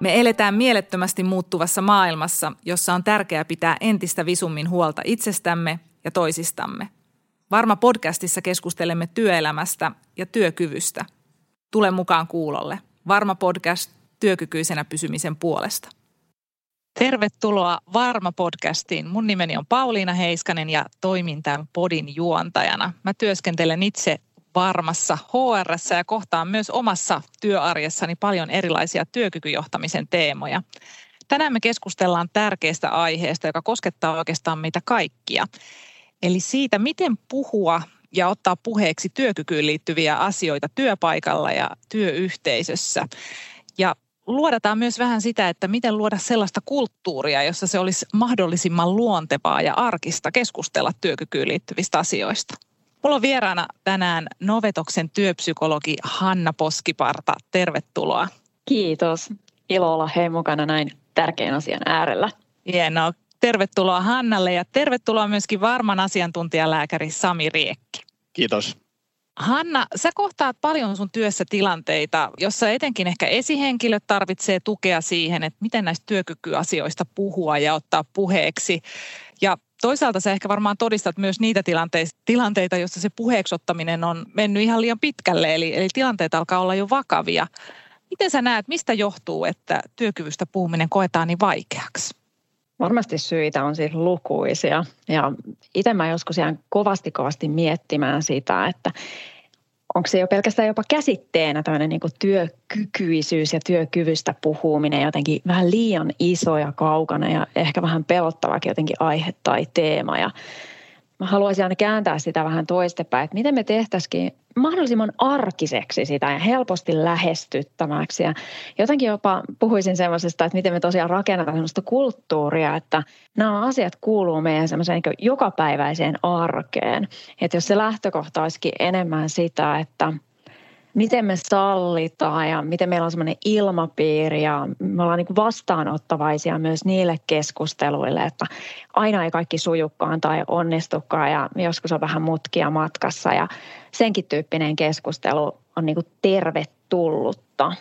Me eletään mielettömästi muuttuvassa maailmassa, jossa on tärkeää pitää entistä visummin huolta itsestämme ja toisistamme. Varma podcastissa keskustelemme työelämästä ja työkyvystä. Tule mukaan kuulolle. Varma podcast työkykyisenä pysymisen puolesta. Tervetuloa Varma-podcastiin. Mun nimeni on Pauliina Heiskanen ja toimin tämän podin juontajana. Mä työskentelen itse Varmassa HR ja kohtaan myös omassa työarjessani paljon erilaisia työkykyjohtamisen teemoja. Tänään me keskustellaan tärkeästä aiheesta, joka koskettaa oikeastaan meitä kaikkia. Eli siitä, miten puhua ja ottaa puheeksi työkykyyn liittyviä asioita työpaikalla ja työyhteisössä. Ja luodataan myös vähän sitä, että miten luoda sellaista kulttuuria, jossa se olisi mahdollisimman luontevaa ja arkista keskustella työkykyyn liittyvistä asioista. Mulla on vieraana tänään Novetoksen työpsykologi Hanna Poskiparta. Tervetuloa. Kiitos. Ilo olla hei mukana näin tärkeän asian äärellä. Hienoa. Tervetuloa Hannalle ja tervetuloa myöskin varman asiantuntijalääkäri Sami Riekki. Kiitos. Hanna, sä kohtaat paljon sun työssä tilanteita, jossa etenkin ehkä esihenkilöt tarvitsee tukea siihen, että miten näistä työkykyasioista puhua ja ottaa puheeksi. Ja toisaalta sä ehkä varmaan todistat myös niitä tilanteita, joissa se puheeksottaminen on mennyt ihan liian pitkälle, eli, eli tilanteet alkaa olla jo vakavia. Miten sä näet, mistä johtuu, että työkyvystä puhuminen koetaan niin vaikeaksi? Varmasti syitä on siis lukuisia ja itse mä joskus jään kovasti kovasti miettimään sitä, että onko se jo pelkästään jopa käsitteenä tämmöinen niin työkykyisyys ja työkyvystä puhuminen jotenkin vähän liian iso ja kaukana ja ehkä vähän pelottavakin jotenkin aihe tai teema. Ja mä haluaisin aina kääntää sitä vähän toistepäin, että miten me tehtäisikin mahdollisimman arkiseksi sitä ja helposti lähestyttämäksi. Ja jotenkin jopa puhuisin semmoisesta, että miten me tosiaan rakennetaan semmoista kulttuuria, että nämä asiat kuuluu meidän semmoiseen niin jokapäiväiseen arkeen. Että jos se lähtökohta olisikin enemmän sitä, että – miten me sallitaan ja miten meillä on semmoinen ilmapiiri ja me ollaan niin vastaanottavaisia myös niille keskusteluille, että aina ei kaikki sujukkaan tai onnistukaan ja joskus on vähän mutkia matkassa ja senkin tyyppinen keskustelu on niin tervetullutta.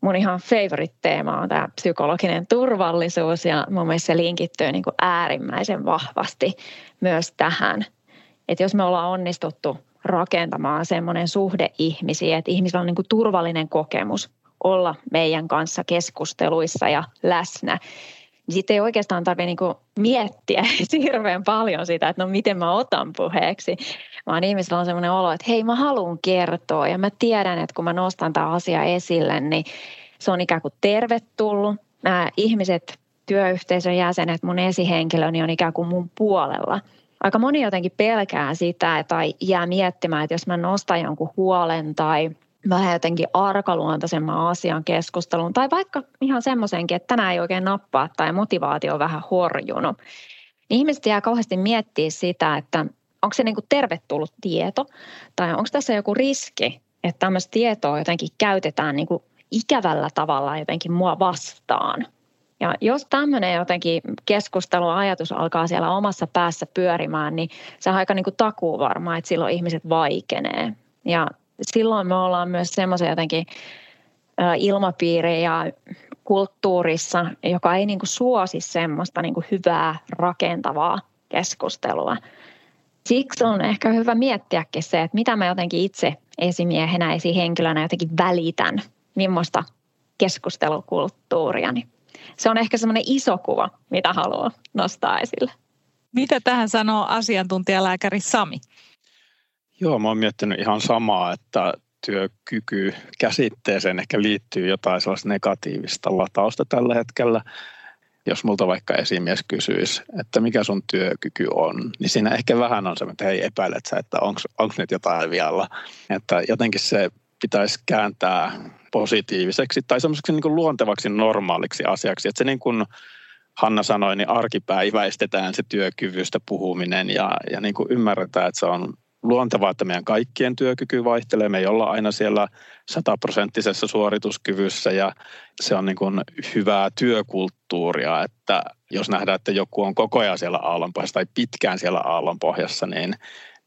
Mun ihan favorite teema on tämä psykologinen turvallisuus ja mun mielestä se linkittyy niin äärimmäisen vahvasti myös tähän. Että jos me ollaan onnistuttu rakentamaan semmoinen suhde ihmisiä, että ihmisillä on niin kuin turvallinen kokemus olla meidän kanssa keskusteluissa ja läsnä. Sitten ei oikeastaan tarvitse niin miettiä hirveän paljon sitä, että no miten mä otan puheeksi, vaan ihmisillä on semmoinen olo, että hei mä haluan kertoa ja mä tiedän, että kun mä nostan tämä asia esille, niin se on ikään kuin tervetullut. Nämä ihmiset, työyhteisön jäsenet, mun esihenkilöni on ikään kuin mun puolella – aika moni jotenkin pelkää sitä tai jää miettimään, että jos mä nostan jonkun huolen tai vähän jotenkin arkaluontoisemman asian keskusteluun tai vaikka ihan semmoisenkin, että tänään ei oikein nappaa tai motivaatio on vähän horjunut. Niin ihmiset jää kauheasti miettiä sitä, että onko se niin kuin tervetullut tieto tai onko tässä joku riski, että tämmöistä tietoa jotenkin käytetään niin kuin ikävällä tavalla jotenkin mua vastaan – ja jos tämmöinen jotenkin keskustelu ajatus alkaa siellä omassa päässä pyörimään, niin se on aika niin kuin takuu varma, että silloin ihmiset vaikenee. Ja silloin me ollaan myös semmoisen jotenkin ilmapiiri ja kulttuurissa, joka ei niin kuin suosi semmoista niin kuin hyvää rakentavaa keskustelua. Siksi on ehkä hyvä miettiäkin se, että mitä mä jotenkin itse esimiehenä, esihenkilönä jotenkin välitän, millaista keskustelukulttuuria. Se on ehkä semmoinen iso kuva, mitä haluaa nostaa esille. Mitä tähän sanoo asiantuntijalääkäri Sami? Joo, mä oon miettinyt ihan samaa, että työkyky käsitteeseen ehkä liittyy jotain sellaista negatiivista latausta tällä hetkellä. Jos multa vaikka esimies kysyisi, että mikä sun työkyky on, niin siinä ehkä vähän on se, että hei epäilet sä, että onko nyt jotain vielä. Että jotenkin se pitäisi kääntää positiiviseksi tai semmoiseksi niin luontevaksi normaaliksi asiaksi. Että se niin kuin Hanna sanoi, niin arkipäiväistetään se työkyvystä puhuminen ja, ja niin kuin ymmärretään, että se on luontevaa, että meidän kaikkien työkyky vaihtelee. Me ei olla aina siellä sataprosenttisessa suorituskyvyssä ja se on niin kuin hyvää työkulttuuria, että jos nähdään, että joku on koko ajan siellä aallonpohjassa tai pitkään siellä aallonpohjassa, niin,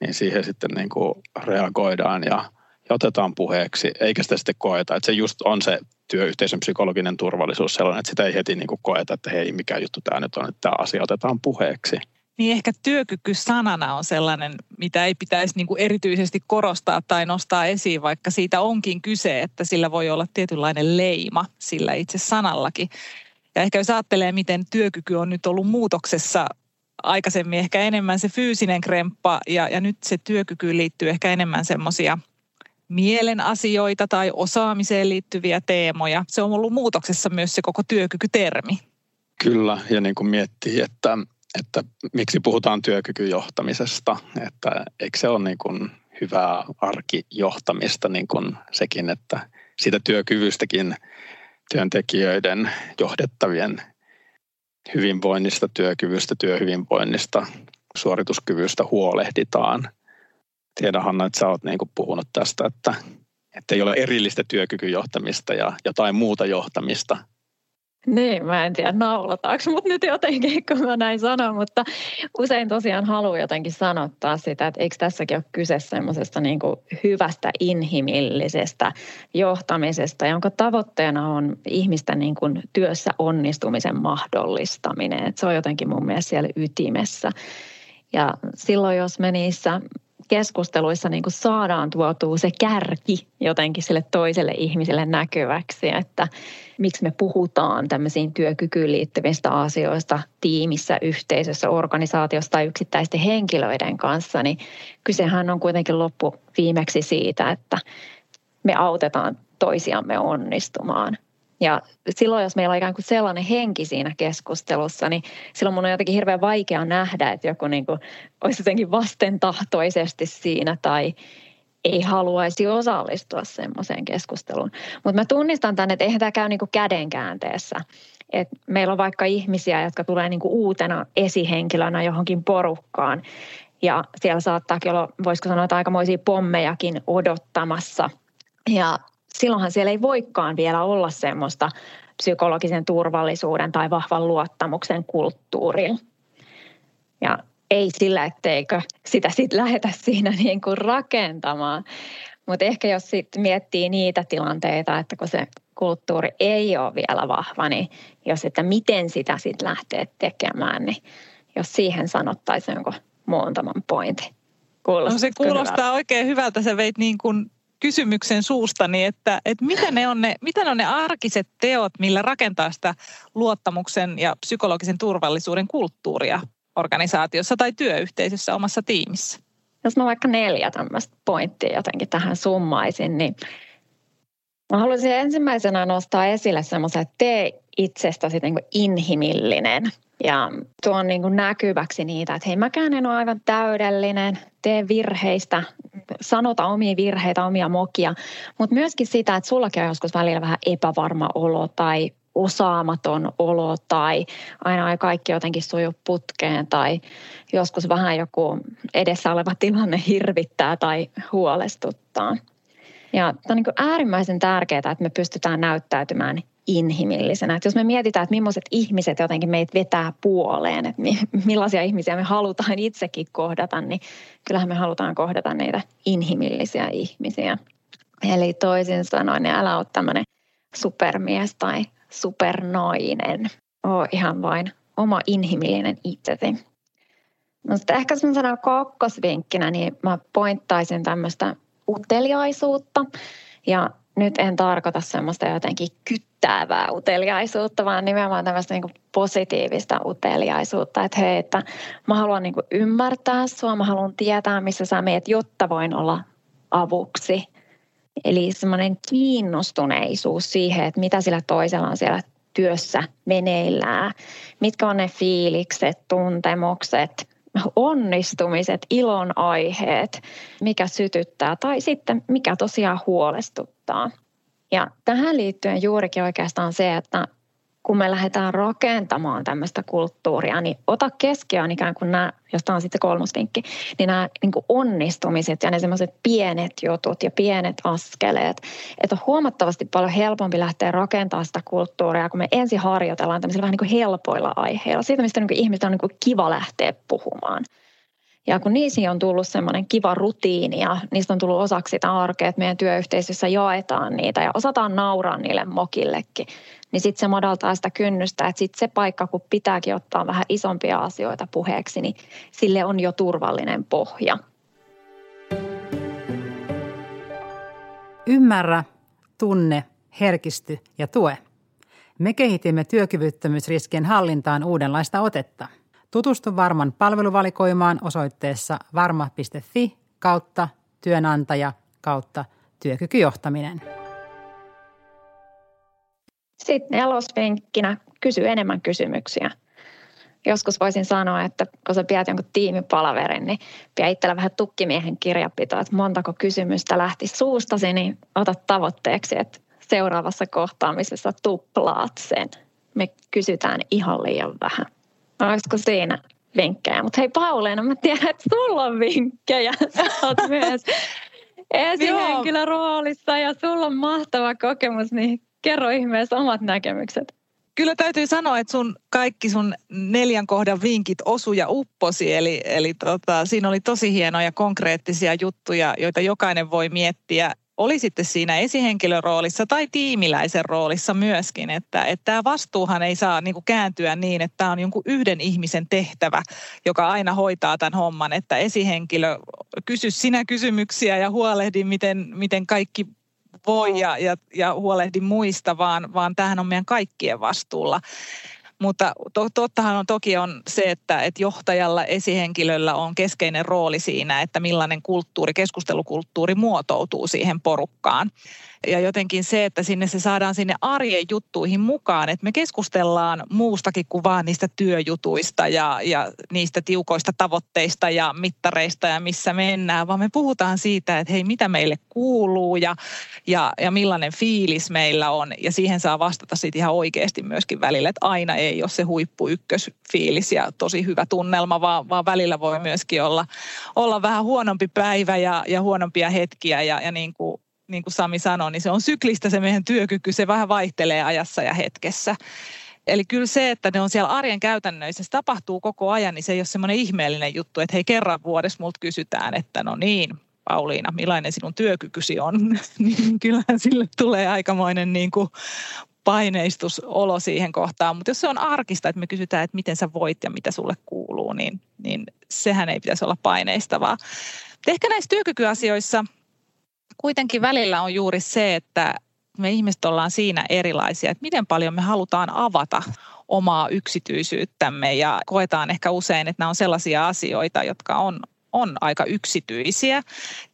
niin siihen sitten niin kuin reagoidaan ja ja otetaan puheeksi, eikä sitä sitten koeta. Että se just on se työyhteisön psykologinen turvallisuus sellainen, että sitä ei heti niin kuin koeta, että hei, mikä juttu tämä nyt on, että tämä asia otetaan puheeksi. Niin ehkä työkyky sanana on sellainen, mitä ei pitäisi niin kuin erityisesti korostaa tai nostaa esiin, vaikka siitä onkin kyse, että sillä voi olla tietynlainen leima sillä itse sanallakin. Ja ehkä jos ajattelee, miten työkyky on nyt ollut muutoksessa aikaisemmin ehkä enemmän se fyysinen kremppa ja, ja nyt se työkyky liittyy ehkä enemmän semmoisia mielen asioita tai osaamiseen liittyviä teemoja. Se on ollut muutoksessa myös se koko työkykytermi. Kyllä, ja niin kuin miettii, että, että miksi puhutaan työkykyjohtamisesta, että eikö se ole niin kuin hyvää arkijohtamista niin kuin sekin, että siitä työkyvystäkin työntekijöiden johdettavien hyvinvoinnista, työkyvystä, työhyvinvoinnista, suorituskyvystä huolehditaan. Tiedän Hanna, että sä oot niin puhunut tästä, että, että ei ole erillistä työkykyjohtamista ja jotain muuta johtamista, niin, mä en tiedä naulataanko mutta nyt jotenkin, kun mä näin sanon, mutta usein tosiaan haluan jotenkin sanottaa sitä, että eikö tässäkin ole kyse semmoisesta niin hyvästä inhimillisestä johtamisesta, jonka tavoitteena on ihmisten niin kuin työssä onnistumisen mahdollistaminen. Että se on jotenkin mun mielestä siellä ytimessä. Ja silloin, jos me niissä keskusteluissa niin kuin saadaan tuotua se kärki jotenkin sille toiselle ihmiselle näkyväksi, että miksi me puhutaan tämmöisiin työkykyyn liittyvistä asioista tiimissä, yhteisössä, organisaatiossa tai yksittäisten henkilöiden kanssa, niin kysehän on kuitenkin loppu viimeksi siitä, että me autetaan toisiamme onnistumaan. Ja silloin, jos meillä on ikään kuin sellainen henki siinä keskustelussa, niin silloin mun on jotenkin hirveän vaikea nähdä, että joku niin kuin olisi jotenkin vastentahtoisesti siinä tai ei haluaisi osallistua semmoiseen keskusteluun. Mutta mä tunnistan tänne, että eihän tämä käy niin kuin kädenkäänteessä. Et meillä on vaikka ihmisiä, jotka tulee niin kuin uutena esihenkilönä johonkin porukkaan. Ja siellä saattaakin olla, voisiko sanoa, että aikamoisia pommejakin odottamassa. Ja silloinhan siellä ei voikaan vielä olla semmoista psykologisen turvallisuuden tai vahvan luottamuksen kulttuuria. Ja ei sillä, etteikö sitä sitten lähetä siinä niin kuin rakentamaan. Mutta ehkä jos sitten miettii niitä tilanteita, että kun se kulttuuri ei ole vielä vahva, niin jos että miten sitä sitten lähtee tekemään, niin jos siihen sanottaisiin jonkun muutaman pointin. no se kuulostaa hyvältä. oikein hyvältä. Sä veit niin kuin kysymyksen suustani, että, että mitä, ne on ne, mitä ne on ne arkiset teot, millä rakentaa sitä luottamuksen ja psykologisen turvallisuuden kulttuuria organisaatiossa tai työyhteisössä omassa tiimissä? Jos mä vaikka neljä tämmöistä pointtia jotenkin tähän summaisin, niin mä haluaisin ensimmäisenä nostaa esille semmoisen, että tee itsestäsi niin inhimillinen – ja tuon niin kuin näkyväksi niitä, että hei mäkään en ole aivan täydellinen, tee virheistä, sanota omia virheitä, omia mokia, mutta myöskin sitä, että sullakin on joskus välillä vähän epävarma olo tai osaamaton olo tai aina ei kaikki jotenkin suju putkeen tai joskus vähän joku edessä oleva tilanne hirvittää tai huolestuttaa. Ja tämä on niin äärimmäisen tärkeää, että me pystytään näyttäytymään inhimillisenä. Että jos me mietitään, että millaiset ihmiset jotenkin meitä vetää puoleen, että millaisia ihmisiä me halutaan itsekin kohdata, niin kyllähän me halutaan kohdata niitä inhimillisiä ihmisiä. Eli toisin sanoen, niin älä ole tämmöinen supermies tai supernainen. Oo ihan vain oma inhimillinen itsesi. No sitten ehkä semmoisena kakkosvinkkinä, niin mä pointtaisin tämmöistä uteliaisuutta. Ja nyt en tarkoita semmoista jotenkin kyttäävää uteliaisuutta, vaan nimenomaan tämmöistä niin positiivista uteliaisuutta, että hei, että mä haluan niin ymmärtää sua, mä haluan tietää, missä sä meet, jotta voin olla avuksi. Eli semmoinen kiinnostuneisuus siihen, että mitä sillä toisella on siellä työssä meneillään, mitkä on ne fiilikset, tuntemukset, onnistumiset, ilon aiheet, mikä sytyttää tai sitten mikä tosiaan huolestuttaa. Ja tähän liittyen juurikin oikeastaan se, että kun me lähdetään rakentamaan tämmöistä kulttuuria, niin ota keskiöön ikään kuin nämä, jos tämä on sitten kolmosvinkki, niin nämä niin kuin onnistumiset ja ne semmoiset pienet jutut ja pienet askeleet. Että on huomattavasti paljon helpompi lähteä rakentamaan sitä kulttuuria, kun me ensin harjoitellaan tämmöisillä vähän niin kuin helpoilla aiheilla. Siitä, mistä niin kuin ihmistä on niin kuin kiva lähteä puhumaan. Ja kun niissä on tullut semmoinen kiva rutiini ja niistä on tullut osaksi sitä arkea, että meidän työyhteisössä jaetaan niitä ja osataan nauraa niille mokillekin, niin sitten se madaltaa sitä kynnystä, että sitten se paikka, kun pitääkin ottaa vähän isompia asioita puheeksi, niin sille on jo turvallinen pohja. Ymmärrä, tunne, herkisty ja tue. Me kehitimme työkyvyttömyysriskien hallintaan uudenlaista otetta. Tutustu Varman palveluvalikoimaan osoitteessa varma.fi kautta työnantaja kautta työkykyjohtaminen. Sitten nelospenkkinä kysy enemmän kysymyksiä. Joskus voisin sanoa, että kun sä pidät jonkun tiimipalaverin, niin pidä itsellä vähän tukkimiehen kirjapitoa, että montako kysymystä lähti suustasi, niin ota tavoitteeksi, että seuraavassa kohtaamisessa tuplaat sen. Me kysytään ihan liian vähän. Olisiko siinä vinkkejä? Mutta hei Pauleena, mä tiedän, että sulla on vinkkejä. Sä oot myös esihenkilöroolissa ja sulla on mahtava kokemus, niin kerro ihmeessä omat näkemykset. Kyllä täytyy sanoa, että sun kaikki sun neljän kohdan vinkit osu ja upposi. Eli, eli tota, siinä oli tosi hienoja konkreettisia juttuja, joita jokainen voi miettiä oli sitten siinä esihenkilön roolissa tai tiimiläisen roolissa myöskin, että, että tämä vastuuhan ei saa niin kuin kääntyä niin, että tämä on jonkun yhden ihmisen tehtävä, joka aina hoitaa tämän homman, että esihenkilö kysy sinä kysymyksiä ja huolehdi, miten, miten kaikki voi ja, ja, ja huolehdi muista, vaan, vaan tämähän on meidän kaikkien vastuulla. Mutta to, tottahan on toki on se, että, että johtajalla, esihenkilöllä on keskeinen rooli siinä, että millainen kulttuuri, keskustelukulttuuri muotoutuu siihen porukkaan ja jotenkin se, että sinne se saadaan sinne arjen juttuihin mukaan, että me keskustellaan muustakin kuin vaan niistä työjutuista ja, ja niistä tiukoista tavoitteista ja mittareista ja missä mennään, vaan me puhutaan siitä, että hei, mitä meille kuuluu ja, ja, ja millainen fiilis meillä on. Ja siihen saa vastata sitten ihan oikeasti myöskin välillä, että aina ei ole se huippu ykkösfiilis ja tosi hyvä tunnelma, vaan, vaan välillä voi myöskin olla, olla vähän huonompi päivä ja, ja huonompia hetkiä ja, ja niin kuin niin kuin Sami sanoi, niin se on syklistä se meidän työkyky, se vähän vaihtelee ajassa ja hetkessä. Eli kyllä se, että ne on siellä arjen käytännöissä, se tapahtuu koko ajan, niin se ei ole semmoinen ihmeellinen juttu, että hei kerran vuodessa multa kysytään, että no niin, Pauliina, millainen sinun työkykysi on, niin kyllähän sille tulee aikamoinen niin kuin paineistusolo siihen kohtaan. Mutta jos se on arkista, että me kysytään, että miten sä voit ja mitä sulle kuuluu, niin, niin sehän ei pitäisi olla paineistavaa. Ehkä näissä työkykyasioissa kuitenkin välillä on juuri se, että me ihmiset ollaan siinä erilaisia, että miten paljon me halutaan avata omaa yksityisyyttämme ja koetaan ehkä usein, että nämä on sellaisia asioita, jotka on, on aika yksityisiä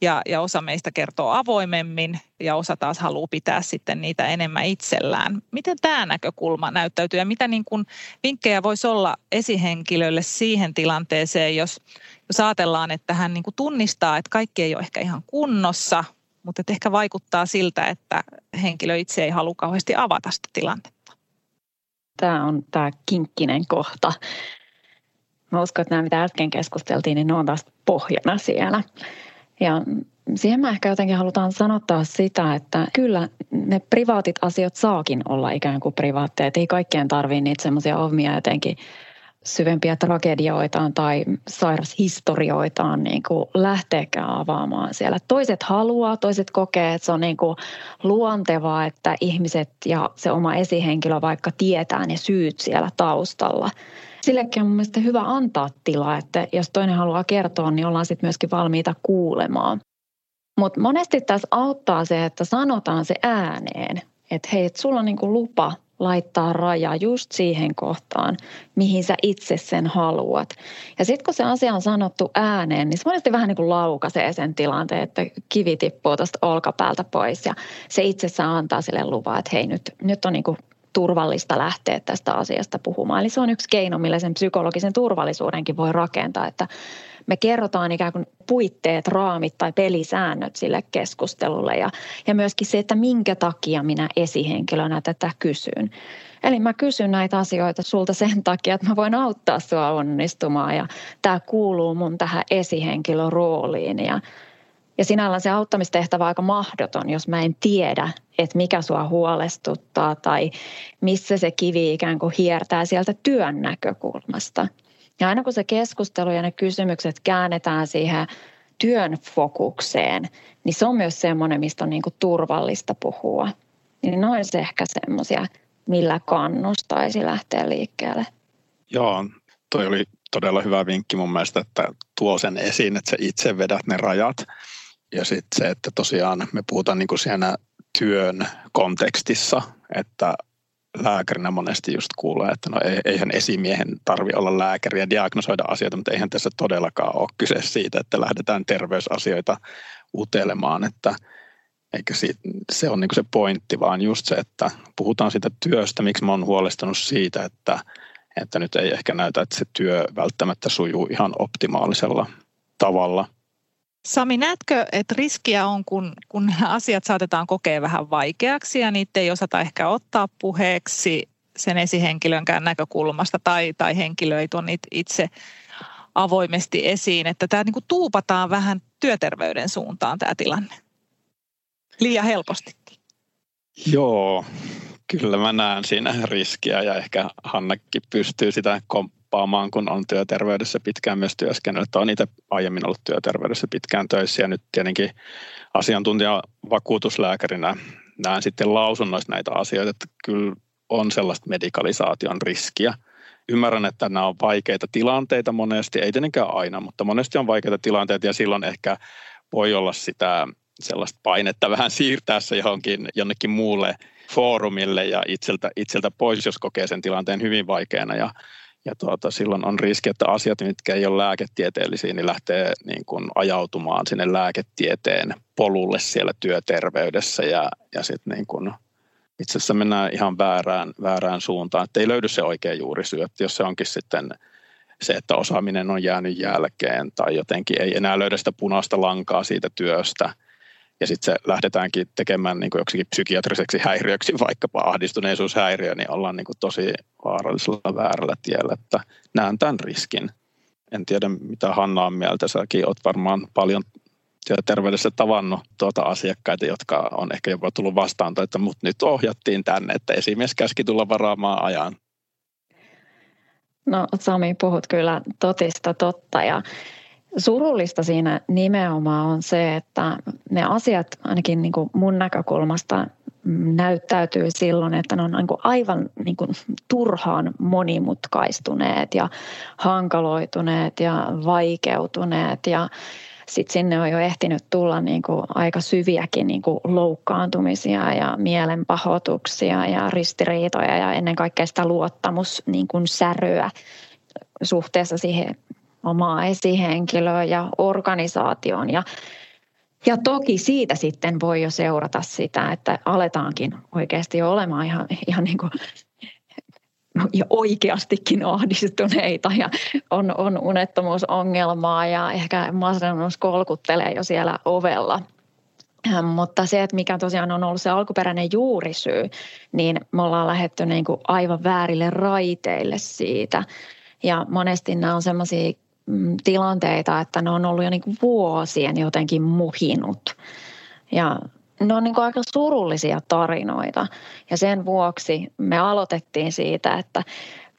ja, ja osa meistä kertoo avoimemmin ja osa taas haluaa pitää sitten niitä enemmän itsellään. Miten tämä näkökulma näyttäytyy ja mitä niin kuin vinkkejä voisi olla esihenkilölle siihen tilanteeseen, jos, jos ajatellaan, että hän niin kuin tunnistaa, että kaikki ei ole ehkä ihan kunnossa, mutta ehkä vaikuttaa siltä, että henkilö itse ei halua kauheasti avata sitä tilannetta. Tämä on tämä kinkkinen kohta. Mä uskon, että nämä, mitä äsken keskusteltiin, niin ne on taas pohjana siellä. Ja siihen mä ehkä jotenkin halutaan sanottaa sitä, että kyllä ne privaatit asiat saakin olla ikään kuin privaatteja. Ei kaikkien tarvitse niitä semmoisia omia jotenkin syvempiä tragedioitaan tai sairashistorioitaan niin kuin lähteekään avaamaan siellä. Toiset haluaa, toiset kokee, että se on niin kuin luontevaa, että ihmiset ja se oma esihenkilö vaikka tietää ne syyt siellä taustalla. Sillekin on mielestäni hyvä antaa tilaa, että jos toinen haluaa kertoa, niin ollaan sitten myöskin valmiita kuulemaan. Mutta monesti tässä auttaa se, että sanotaan se ääneen, että hei, et sulla on niinku lupa laittaa raja just siihen kohtaan, mihin sä itse sen haluat. Ja sitten kun se asia on sanottu ääneen, niin se monesti vähän niin kuin laukaisee sen tilanteen, että kivi tippuu tuosta olkapäältä pois ja se itsessään antaa sille luvan, että hei nyt, nyt on niin kuin turvallista lähteä tästä asiasta puhumaan. Eli se on yksi keino, millä sen psykologisen turvallisuudenkin voi rakentaa, että me kerrotaan ikään kuin puitteet, raamit tai pelisäännöt sille keskustelulle ja, ja myöskin se, että minkä takia minä esihenkilönä tätä kysyn. Eli mä kysyn näitä asioita sulta sen takia, että mä voin auttaa sua onnistumaan ja tämä kuuluu mun tähän esihenkilörooliin ja ja sinällään se auttamistehtävä on aika mahdoton, jos mä en tiedä, että mikä sua huolestuttaa tai missä se kivi ikään kuin hiertää sieltä työn näkökulmasta. Ja aina kun se keskustelu ja ne kysymykset käännetään siihen työn fokukseen, niin se on myös semmoinen, mistä on niin kuin turvallista puhua. Niin ne olisi ehkä semmoisia, millä kannustaisi lähteä liikkeelle. Joo, toi oli todella hyvä vinkki mun mielestä, että tuo sen esiin, että sä itse vedät ne rajat. Ja sitten se, että tosiaan me puhutaan niin kuin siinä työn kontekstissa, että lääkärinä monesti just kuulee, että no eihän esimiehen tarvi olla lääkäri ja diagnosoida asioita, mutta eihän tässä todellakaan ole kyse siitä, että lähdetään terveysasioita utelemaan, että eikä se on niin se pointti, vaan just se, että puhutaan siitä työstä, miksi mä oon huolestunut siitä, että, että nyt ei ehkä näytä, että se työ välttämättä sujuu ihan optimaalisella tavalla – Sami, näetkö, että riskiä on, kun, kun asiat saatetaan kokea vähän vaikeaksi ja niitä ei osata ehkä ottaa puheeksi sen esihenkilönkään näkökulmasta tai, tai henkilö ei tuon niitä itse avoimesti esiin, että tämä niin kuin tuupataan vähän työterveyden suuntaan tämä tilanne. Liian helpostikin. Joo, kyllä mä näen siinä riskiä ja ehkä Hannakin pystyy sitä komp- nappaamaan, kun on työterveydessä pitkään myös työskennellyt. Olen itse aiemmin ollut työterveydessä pitkään töissä ja nyt tietenkin asiantuntija vakuutuslääkärinä näen sitten lausunnoista näitä asioita, että kyllä on sellaista medikalisaation riskiä. Ymmärrän, että nämä on vaikeita tilanteita monesti, ei tietenkään aina, mutta monesti on vaikeita tilanteita ja silloin ehkä voi olla sitä sellaista painetta vähän siirtää se johonkin jonnekin muulle foorumille ja itseltä, itseltä pois, jos kokee sen tilanteen hyvin vaikeana. Ja ja tuota, silloin on riski, että asiat, mitkä ei ole lääketieteellisiä, niin lähtee niin kuin ajautumaan sinne lääketieteen polulle siellä työterveydessä. Ja, ja sitten niin kuin itse asiassa mennään ihan väärään, väärään suuntaan, että ei löydy se oikea juurisyy, että jos se onkin sitten se, että osaaminen on jäänyt jälkeen tai jotenkin ei enää löydä sitä punaista lankaa siitä työstä – ja sitten se lähdetäänkin tekemään niin kuin joksikin psykiatriseksi häiriöksi, vaikkapa ahdistuneisuushäiriö, niin ollaan niin kuin tosi vaarallisella väärällä tiellä, että näen tämän riskin. En tiedä, mitä Hanna on mieltä. Säkin olet varmaan paljon työterveydessä tavannut tuota asiakkaita, jotka on ehkä jopa tullut vastaan, että mut nyt ohjattiin tänne, että esimies käski tulla varaamaan ajan. No Sami, puhut kyllä totista totta ja Surullista siinä nimenomaan on se, että ne asiat ainakin niin kuin mun näkökulmasta näyttäytyy silloin, että ne on niin kuin aivan niin kuin turhaan monimutkaistuneet ja hankaloituneet ja vaikeutuneet. Ja sitten sinne on jo ehtinyt tulla niin kuin aika syviäkin niin kuin loukkaantumisia ja mielenpahoituksia ja ristiriitoja ja ennen kaikkea sitä luottamus niin kuin säröä suhteessa siihen omaa esihenkilöä ja organisaation ja ja toki siitä sitten voi jo seurata sitä, että aletaankin oikeasti olemaan ihan, ihan niin kuin ja oikeastikin ahdistuneita ja on, on unettomuusongelmaa ja ehkä masennus kolkuttelee jo siellä ovella. Ähm, mutta se, että mikä tosiaan on ollut se alkuperäinen juurisyy, niin me ollaan lähdetty niin kuin aivan väärille raiteille siitä. Ja monesti nämä on semmoisia Mm, tilanteita, että ne on ollut jo niin kuin vuosien jotenkin muhinut. Ja ne on niin kuin aika surullisia tarinoita ja sen vuoksi me aloitettiin siitä, että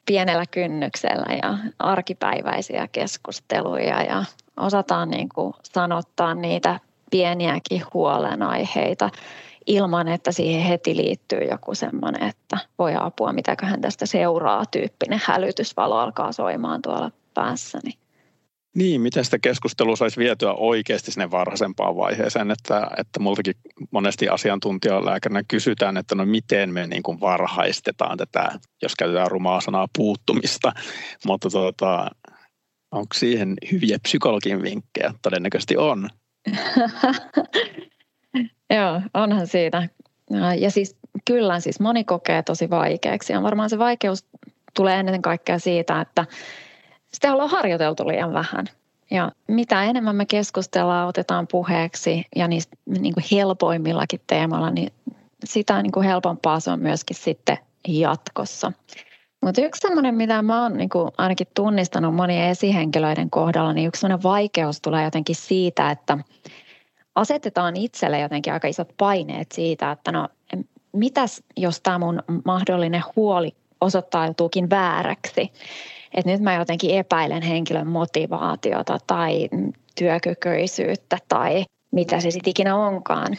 pienellä kynnyksellä ja arkipäiväisiä keskusteluja ja osataan niin kuin sanottaa niitä pieniäkin huolenaiheita ilman, että siihen heti liittyy joku semmoinen, että voi apua, mitäköhän tästä seuraa tyyppinen hälytysvalo alkaa soimaan tuolla päässäni. Niin, miten sitä keskustelua saisi vietyä oikeasti sinne varhaisempaan vaiheeseen, että, että multakin monesti asiantuntijalääkärinä kysytään, että no miten me niin kuin varhaistetaan tätä, jos käytetään rumaa sanaa puuttumista, mutta tuota, onko siihen hyviä psykologin vinkkejä? Todennäköisesti on. Joo, onhan siitä. Ja siis kyllä siis moni kokee tosi vaikeaksi ja varmaan se vaikeus tulee ennen kaikkea siitä, että sitä ollaan harjoiteltu liian vähän. Ja mitä enemmän me keskustellaan, otetaan puheeksi ja niistä niin kuin helpoimmillakin teemalla, niin sitä niin kuin helpompaa se on myöskin sitten jatkossa. Mutta yksi sellainen, mitä mä oon niin kuin ainakin tunnistanut monien esihenkilöiden kohdalla, niin yksi sellainen vaikeus tulee jotenkin siitä, että asetetaan itselle jotenkin aika isot paineet siitä, että no mitäs jos tämä mun mahdollinen huoli osoittautuukin vääräksi että nyt mä jotenkin epäilen henkilön motivaatiota tai työkykyisyyttä tai mitä se sitten ikinä onkaan.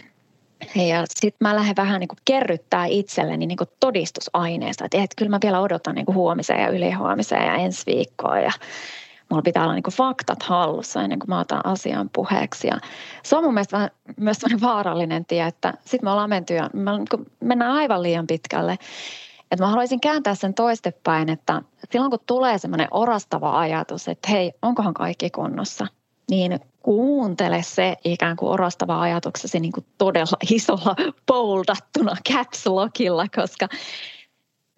Ja sitten mä lähden vähän niin kuin kerryttää itselleni niin kuin todistusaineesta, että, että kyllä mä vielä odotan niin kuin huomiseen ja ylihuomiseen ja ensi viikkoon ja mulla pitää olla niin kuin faktat hallussa ennen kuin mä otan asian puheeksi. Ja se on mun mielestä vähän, myös vaarallinen tie, että sitten me ollaan menty ja me niin mennään aivan liian pitkälle. Että mä haluaisin kääntää sen toistepäin, että silloin kun tulee semmoinen orastava ajatus, että hei, onkohan kaikki kunnossa, niin kuuntele se ikään kuin orastava ajatuksesi niin kuin todella isolla poldattuna caps lockilla, koska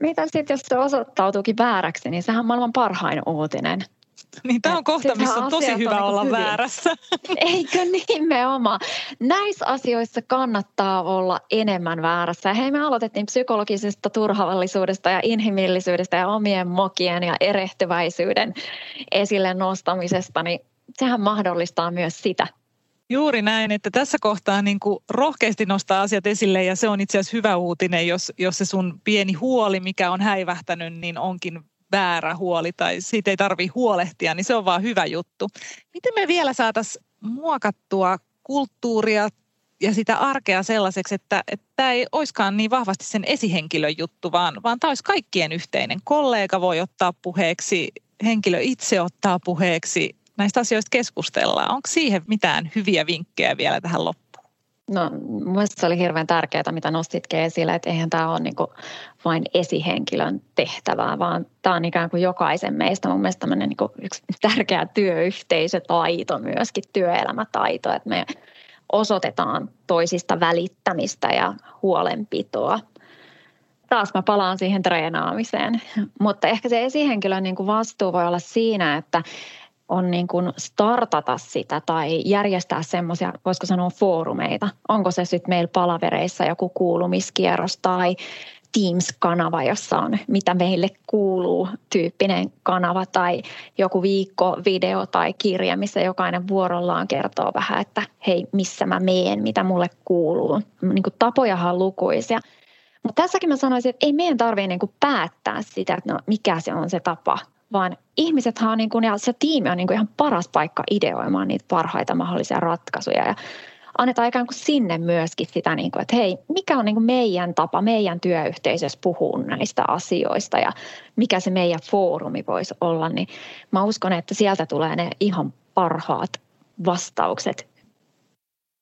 mitä sitten, jos se osoittautuukin vääräksi, niin sehän on maailman parhain uutinen. Niin tämä on kohta, missä on tosi hyvä on olla hyvin. väärässä. Eikö nimenomaan? Näissä asioissa kannattaa olla enemmän väärässä. hei, me aloitettiin psykologisesta turvallisuudesta ja inhimillisyydestä ja omien mokien ja erehtyväisyyden esille nostamisesta, niin sehän mahdollistaa myös sitä. Juuri näin, että tässä kohtaa niin kuin rohkeasti nostaa asiat esille ja se on itse asiassa hyvä uutinen, jos, jos se sun pieni huoli, mikä on häivähtänyt, niin onkin väärä huoli tai siitä ei tarvitse huolehtia, niin se on vaan hyvä juttu. Miten me vielä saataisiin muokattua kulttuuria ja sitä arkea sellaiseksi, että, tämä ei olisikaan niin vahvasti sen esihenkilön juttu, vaan, vaan tämä olisi kaikkien yhteinen. Kollega voi ottaa puheeksi, henkilö itse ottaa puheeksi, näistä asioista keskustellaan. Onko siihen mitään hyviä vinkkejä vielä tähän loppuun? No mielestäni se oli hirveän tärkeää, mitä nostitkin esille, että eihän tämä ole niin vain esihenkilön tehtävää, vaan tämä on ikään kuin jokaisen meistä mun mielestä niin kuin yksi tärkeä työyhteisötaito myöskin, työelämätaito, että me osoitetaan toisista välittämistä ja huolenpitoa. Taas mä palaan siihen treenaamiseen, mutta ehkä se esihenkilön niin kuin vastuu voi olla siinä, että on niin kuin startata sitä tai järjestää semmoisia, voisiko sanoa foorumeita. Onko se sitten meillä palavereissa joku kuulumiskierros tai Teams-kanava, jossa on mitä meille kuuluu tyyppinen kanava tai joku viikko video tai kirja, missä jokainen vuorollaan kertoo vähän, että hei, missä mä meen, mitä mulle kuuluu. Niin kuin tapojahan on lukuisia. Mutta tässäkin mä sanoisin, että ei meidän tarvitse niin päättää sitä, että no, mikä se on se tapa, vaan ihmiset on niin kuin, ja se tiimi on niin kuin ihan paras paikka ideoimaan niitä parhaita mahdollisia ratkaisuja. Ja annetaan ikään kuin sinne myöskin sitä, niin kuin, että hei, mikä on niin kuin meidän tapa, meidän työyhteisössä puhua näistä asioista ja mikä se meidän foorumi voisi olla, niin mä uskon, että sieltä tulee ne ihan parhaat vastaukset.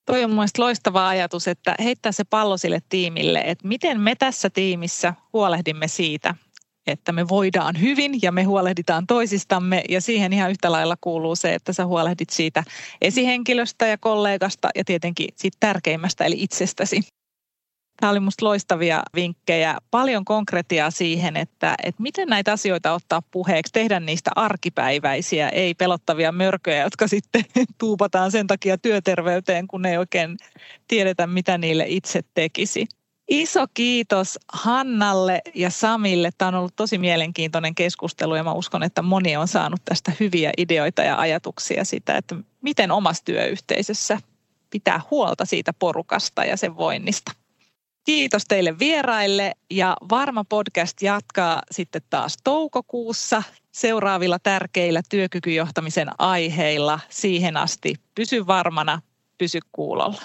Toi on mielestäni loistava ajatus, että heittää se pallo sille tiimille, että miten me tässä tiimissä huolehdimme siitä, että me voidaan hyvin ja me huolehditaan toisistamme ja siihen ihan yhtä lailla kuuluu se, että sä huolehdit siitä esihenkilöstä ja kollegasta ja tietenkin siitä tärkeimmästä eli itsestäsi. Tämä oli minusta loistavia vinkkejä, paljon konkretiaa siihen, että, että miten näitä asioita ottaa puheeksi, tehdä niistä arkipäiväisiä, ei pelottavia mörköjä, jotka sitten tuupataan sen takia työterveyteen, kun ei oikein tiedetä, mitä niille itse tekisi. Iso kiitos Hannalle ja Samille. Tämä on ollut tosi mielenkiintoinen keskustelu ja mä uskon, että moni on saanut tästä hyviä ideoita ja ajatuksia sitä, että miten omassa työyhteisössä pitää huolta siitä porukasta ja sen voinnista. Kiitos teille vieraille ja Varma podcast jatkaa sitten taas toukokuussa seuraavilla tärkeillä työkykyjohtamisen aiheilla. Siihen asti pysy varmana, pysy kuulolla.